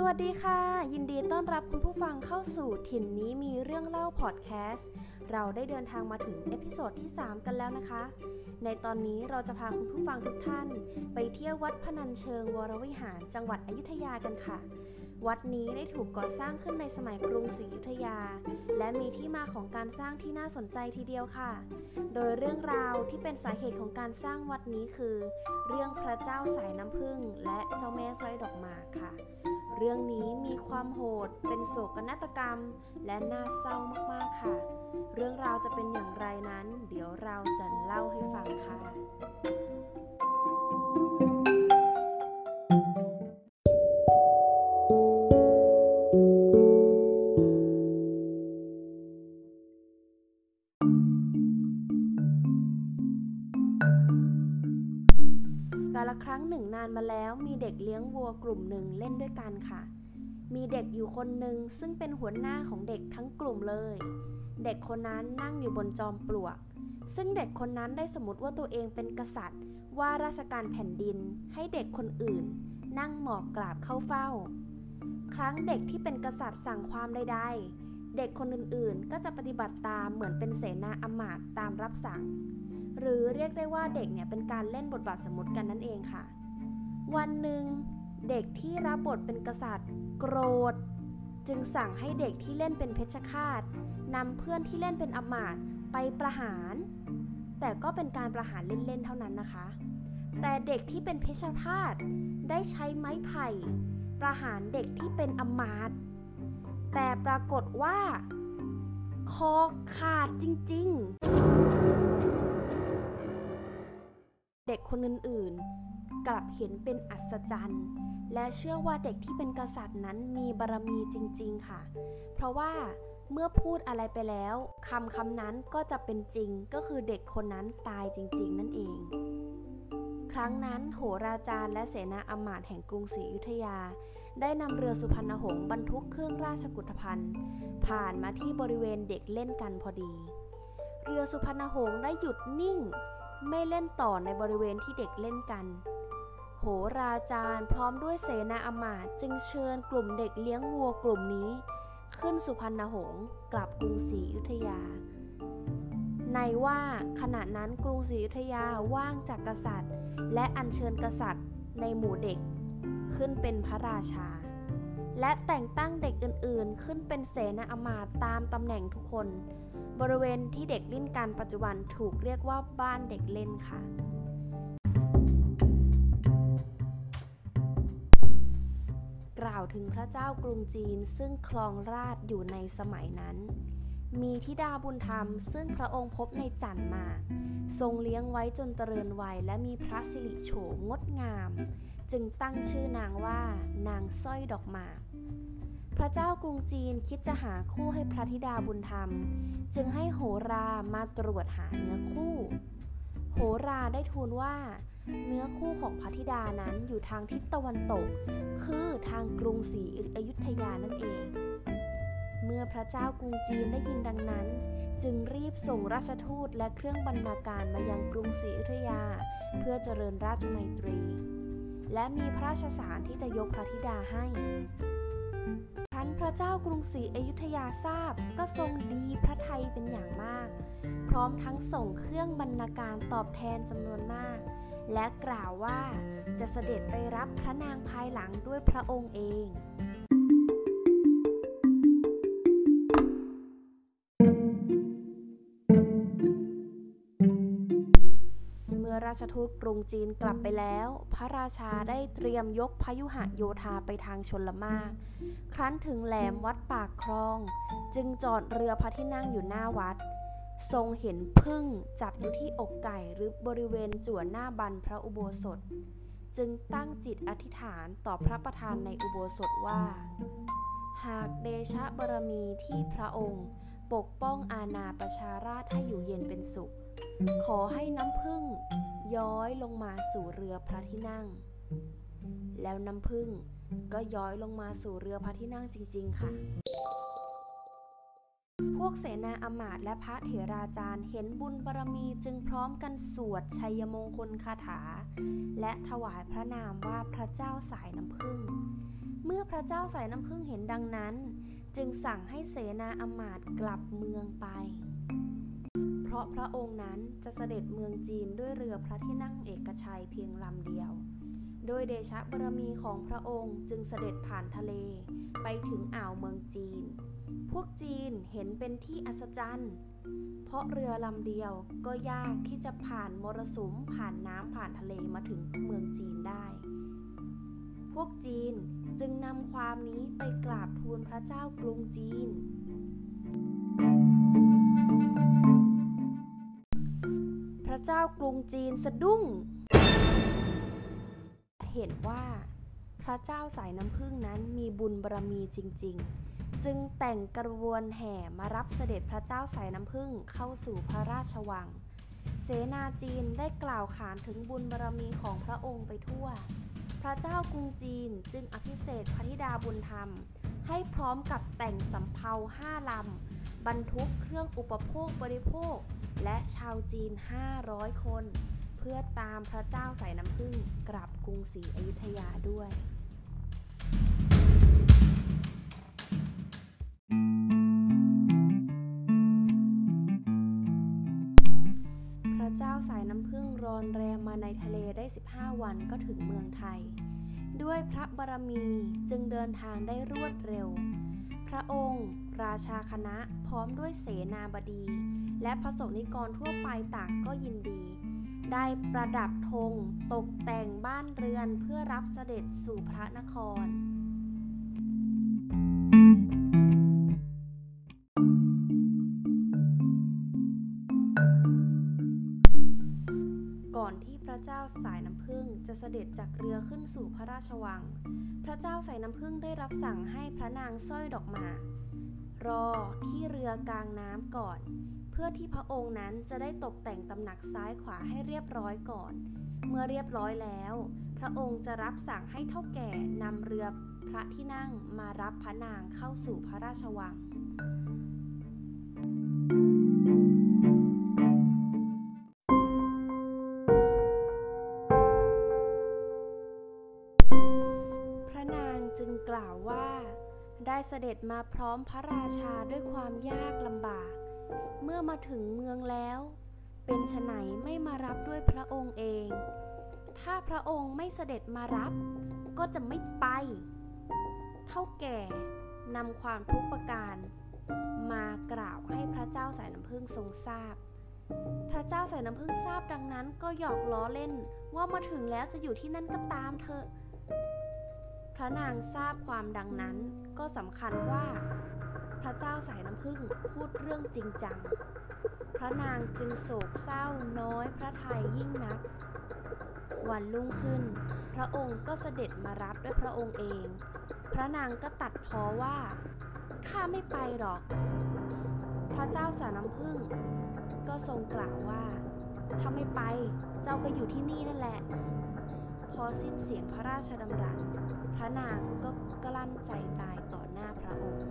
สวัสดีค่ะ ยินดีต้อนรับคุณผู้ฟังเข้าสู่ถิ่นนี้มีเรื่องเล่าพอดแคสต์เราได้เดินทางมาถึง episode ที่ 3 กันแล้วนะคะ ในตอนนี้เราจะพาคุณผู้ฟังทุกท่าน ไปเที่ยววัดพนัญเชิงวรวิหารจังหวัดอยุธยากันค่ะ วัดนี้ได้ถูกก่อสร้างขึ้นในสมัยกรุงศรีอยุธยา และมีที่มาของการสร้างที่น่าสนใจทีเดียวค่ะ โดยเรื่องราวที่เป็นสาเหตุของการสร้างวัดนี้คือ เรื่องพระเจ้าสายน้ำผึ้งและเจ้าแม่สร้อยดอกหมากค่ะ เรื่องนี้มีความโหด เป็นโศกนาฏกรรม และน่าเศร้ามากๆค่ะ เรื่องราวจะเป็นอย่างไรนั้น เดี๋ยวเราจะเล่าให้ฟังค่ะ กาละครั้งหนึ่งนานมาแล้วมีเด็กเลี้ยงวัวกลุ่มหนึ่งเล่นด้วยกันค่ะ มีเด็กอยู่คนหนึ่งซึ่งเป็นหัวหน้าของเด็กทั้งกลุ่มเลย เด็กคนนั้นนั่งอยู่บนจอมปลวก ซึ่งเด็กคนนั้นได้สมมติว่าตัวเองเป็นกษัตริย์ ว่าราชการแผ่นดินให้เด็กคนอื่น นั่งหมอบกราบเข้าเฝ้า ครั้งเด็กที่เป็นกษัตริย์สั่งความใดๆเด็กคนอื่นๆ ก็จะปฏิบัติตามเหมือนเป็นเสนาอำมาตย์ตามรับสั่ง หรือเรียกได้ว่าเด็กเนี่ยเป็นการเล่นบทบาทสมมติกันนั่นเองค่ะ วันหนึ่งเด็กที่รับบทเป็นกษัตริย์ โกรธ จึงสั่งให้เด็กที่เล่นเป็นเพชฌฆาตนำเพื่อนที่เล่นเป็นอมาตไปประหาร แต่ก็เป็นการประหารเล่นๆเท่านั้นนะคะ แต่เด็กที่เป็นเพชฌฆาตได้ใช้ไม้ไผ่ ประหารเด็กที่เป็นอมาตแต่ปรากฏว่า คอขาดจริง ๆ เด็กคนอื่นๆ กลับเห็นเป็นอัศจรรย์ และเชื่อว่าเด็กที่เป็นกษัตริย์นั้นมีบารมีจริง ๆ ค่ะ เพราะว่าเมื่อพูดอะไรไปแล้วคำคำนั้นก็จะเป็นจริงก็คือเด็กคนนั้นตายจริง ๆ นั่นเอง ครั้งนั้นโหราจารย์และเสนาอำมาตย์แห่งกรุงศรีอยุธยา ได้นำเรือสุพรรณหงษ์บรรทุกเครื่องราชกุฏภัณฑ์ ผ่านมาที่บริเวณเด็กเล่นกันพอดี เรือสุพรรณหงษ์ได้หยุดนิ่ง ไม่เล่นต่อในบริเวณที่เด็กเล่นกัน โหราจารย์พร้อมด้วยเสนาอำมาตย์จึงเชิญกลุ่มเด็กเลี้ยงวัวกลุ่มนี้ ขึ้นสุพรรณหงษ์กลับกรุงศรีอยุธยา ในว่าขณะนั้นกรุงศรีอยุธยาว่างจากกษัตริย์ และอัญเชิญกษัตริย์ในหมู่เด็กขึ้นเป็นพระราชา และแต่งตั้งเด็กอื่นๆ ขึ้นเป็นเสนาอำมาตย์ตามตำแหน่งทุกคน บริเวณที่เด็กเล่นกันปัจจุบันถูกเรียกว่าบ้านเด็กเล่นค่ะ กล่าวถึงพระเจ้ากรุงจีนซึ่งครองราชอยู่ในสมัยนั้น มีธิดาบุญธรรม ซึ่งพระองค์พบในจันทร์มาก ทรงเลี้ยงไว้จนเจริญวัยและมีพระสิริโฉมงดงาม จึงตั้งชื่อนางว่านางสร้อยดอกหมาก พระเจ้ากรุงจีนคิดจะหาคู่ให้พระธิดาบุญธรรม จึงให้โหรามาตรวจหาเนื้อคู่ โหราได้ทูลว่า เนื้อคู่ของพระธิดานั้นอยู่ทางทิศตะวันตก คือทางกรุงศรีอยุธยานั่นเอง เมื่อพระเจ้ากรุงจีนได้ยินดังนั้น จึงรีบส่งราชทูตและเครื่องบรรณาการมายังกรุงศรีอยุธยา เพื่อเจริญราชมัยตรี และมีพระราชสารที่จะยกพระธิดาให้ พระเจ้ากรุงศรีอยุธยาทราบก็ทรงดีพระทัยเป็นอย่างมาก พร้อมทั้งส่งเครื่องบรรณาการตอบแทนจำนวนมาก และกล่าวว่าจะเสด็จไปรับพระนางภายหลังด้วยพระองค์เอง ราชทูตกรุงจีนกลับไปแล้ว พระราชาได้เตรียมยกพยุหะโยธาไปทางชนละมาก ครั้นถึงแหลมวัดปากคลอง จึงจอดเรือพระที่นั่งอยู่หน้าวัด ทรงเห็นพึ่งจับอยู่ที่อกไก่หรือบริเวณจั่วหน้าบันพระอุโบสถ จึงตั้งจิตอธิษฐานต่อพระประธานในอุโบสถว่า หากเดชะบารมีที่พระองค์ ปกป้องอาณาประชาราชให้อยู่เย็นเป็นสุขขอให้น้ำพึ่ง ย้อยลงมาสู่เรือพระที่นั่ง แล้วน้ำพึ่งก็ย้อยลงมาสู่เรือพระที่นั่งจริง ๆ ค่ะ พวกเสนาอำมาตย์และพระเถราจารย์เห็นบุญบารมีจึงพร้อมกันสวดชัยมงคลคาถา และถวายพระนามว่าพระเจ้าสายน้ำพึ่ง เมื่อพระเจ้าสายน้ำพึ่งเห็นดังนั้น จึงสั่งให้เสนาอมาตย์กลับเมืองไป ราะพระองค์นั้นจะเสด็จเมืองจีนด้วยเรือพระที่นั่งเอกชัยเพียงลำเดียว โดยเดชะบารมีของพระองค์จึงเสด็จผ่านทะเล ไปถึงอ่าวเมืองจีน พวกจีนเห็นเป็นที่อัศจรรย์ เพราะเรือลำเดียวก็ยากที่จะผ่านมรสุมผ่านน้ำผ่านทะเลมาถึงเมืองจีนได้ พวกจีนจึงนำความนี้ไปกราบทูลพระเจ้ากรุงจีน ระเจ้ากรุงจีนสะดุ้ง เห็นว่า พระเจ้าสายน้ำพึ่งนั้นมีบุญบารมีจริง ๆ จึงแต่งกระบวนแห่มารับเสด็จพระเจ้าสายน้ำพึ่งเข้าสู่พระราชวัง เสนาจีนได้กล่าวขานถึงบุญบารมีของพระองค์ไปทั่ว พระเจ้ากรุงจีนจึงอภิเษกพระธิดาบุญธรรม ให้พร้อมกับแต่งสำเภาห้าลำ บรรทุกเครื่องอุปโภคบริโภค และชาวจีน 500 คน เพื่อตามพระเจ้าสายน้ำพึ่งกลับกรุงศรีอยุธยาด้วยพระเจ้าสายน้ำพึ่งรอนแรมมาในทะเลได้ 15 วันก็ถึงเมืองไทย ด้วยพระบารมีจึงเดินทางได้รวดเร็ว พระองค์ ราชาคณะพร้อมด้วยเสนาบดี และพระสงฆ์นิกรทั่วไปต่างก็ยินดี ได้ประดับธงตกแต่งบ้านเรือนเพื่อรับเสด็จสู่พระนคร จะเสด็จจากเรือขึ้นสู่พระราชวัง พระเจ้าใสายน้ำพึ่งได้รับสั่งให้พระนางสร้อยดอกหมารอที่เรือกลางน้ำก่อน เพื่อที่พระองค์นั้นจะได้ตกแต่งตำหนักซ้ายขวาให้เรียบร้อยก่อน เมื่อเรียบร้อยแล้ว พระองค์จะรับสั่งให้เท่าแก่นำเรือพระที่นั่งมารับพระนางเข้าสู่พระราชวัง กล่าวว่า ได้เสด็จมาพร้อมพระราชาด้วยความยากลำบาก เมื่อมาถึงเมืองแล้ว เป็นไฉนไม่มารับด้วยพระองค์เอง ถ้าพระองค์ไม่เสด็จมารับ ก็จะไม่ไป เท่าแก่นำความทุกข์ประการ มากล่าวให้พระเจ้าสายน้ำพึ่งทรงทราบ พระเจ้าสายน้ำพึ่งทราบดังนั้นก็หยอกล้อเล่นว่ามาถึงแล้วจะอยู่ที่นั่นก็ตามเถอะ พระนางทราบความดังนั้นก็สำคัญว่า พระเจ้าสายน้ำพึ่งพูดเรื่องจริงจัง พระนางจึงโศกเศร้าน้อยพระทัยยิ่งนัก วันรุ่งขึ้น พระองค์ก็เสด็จมารับด้วยพระองค์เอง พระนางก็ตัดพ้อว่าข้าไม่ไปหรอก พระเจ้าสาน้ำพึ่ง ก็ทรงกล่าวว่า ถ้าไม่ไปเจ้าก็อยู่ที่นี่นั่นแหละ พอสิ้นเสียงพระราชดำรัส พระนางก็กลั้นใจตายต่อหน้าพระองค์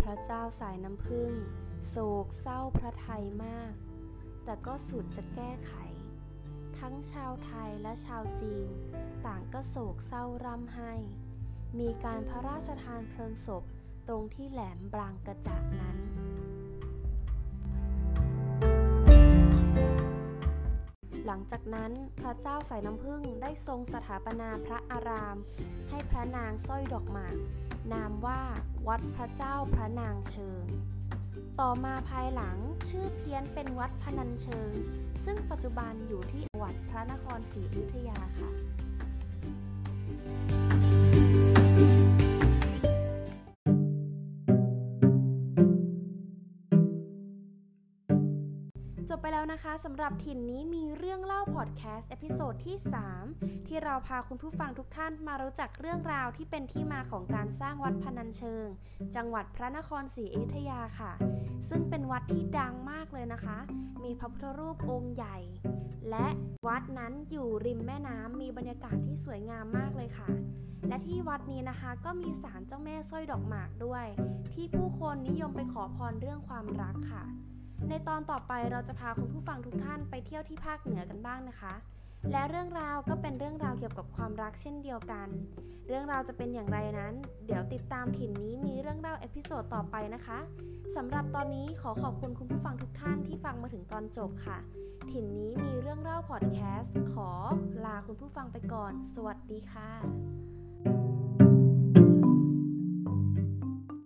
พระเจ้าสายน้ำพึ่ง โศกเศร้าพระไทยมาก แต่ก็สุดจะแก้ไข ทั้งชาวไทยและชาวจีน ต่างก็โศกเศร้าร่ำไห้ มีการพระราชทานเพลิงศพตรงที่แหลมบางกระจะนั้น หลังจากนั้นพระเจ้าสายน้ำผึ้งได้ทรงสถาปนาพระอาราม ให้พระนางสร้อยดอกหมาก นามว่าวัดพระเจ้าพระนางเชิง ต่อมาภายหลังชื่อเพี้ยนเป็นวัดพนัญเชิง ซึ่งปัจจุบันอยู่ที่วัดพระนครศรีอยุธยาค่ะ จบไปแล้วนะคะสำหรับถิ่นนี้มีเรื่องเล่าพอดแคสต์ episode ที่ 3 ที่เราพาคุณผู้ฟังทุกท่านมารู้จักเรื่องราวที่เป็นที่มาของการสร้างวัดพนัญเชิง จังหวัดพระนครศรีอยุธยาค่ะ ซึ่งเป็นวัดที่ดังมากเลยนะคะ มีพระพุทธรูปองค์ใหญ่ และวัดนั้นอยู่ริมแม่น้ำมีบรรยากาศที่สวยงามมากเลยค่ะและที่วัดนี้นะคะก็มีศาลเจ้าแม่สร้อยดอกหมากด้วย ที่ผู้คนนิยมไปขอพรเรื่องความรักค่ะ ในตอนต่อไปเราจะพาคุณผู้ฟังทุกท่านไปเที่ยวที่ภาคเหนือกันบ้างนะคะ และเรื่องราวก็เป็นเรื่องราวเกี่ยวกับความรักเช่นเดียวกัน เรื่องราวจะเป็นอย่างไรนั้น เดี๋ยวติดตามถิ่นนี้มีเรื่องเล่า episode ต่อไปนะคะสำหรับตอนนี้ขอขอบคุณคุณผู้ฟังทุกท่านที่ฟังมาถึงตอนจบค่ะ ถิ่นนี้มีเรื่องเล่าพอดแคสต์ขอลาคุณผู้ฟังไปก่อน สวัสดีค่ะ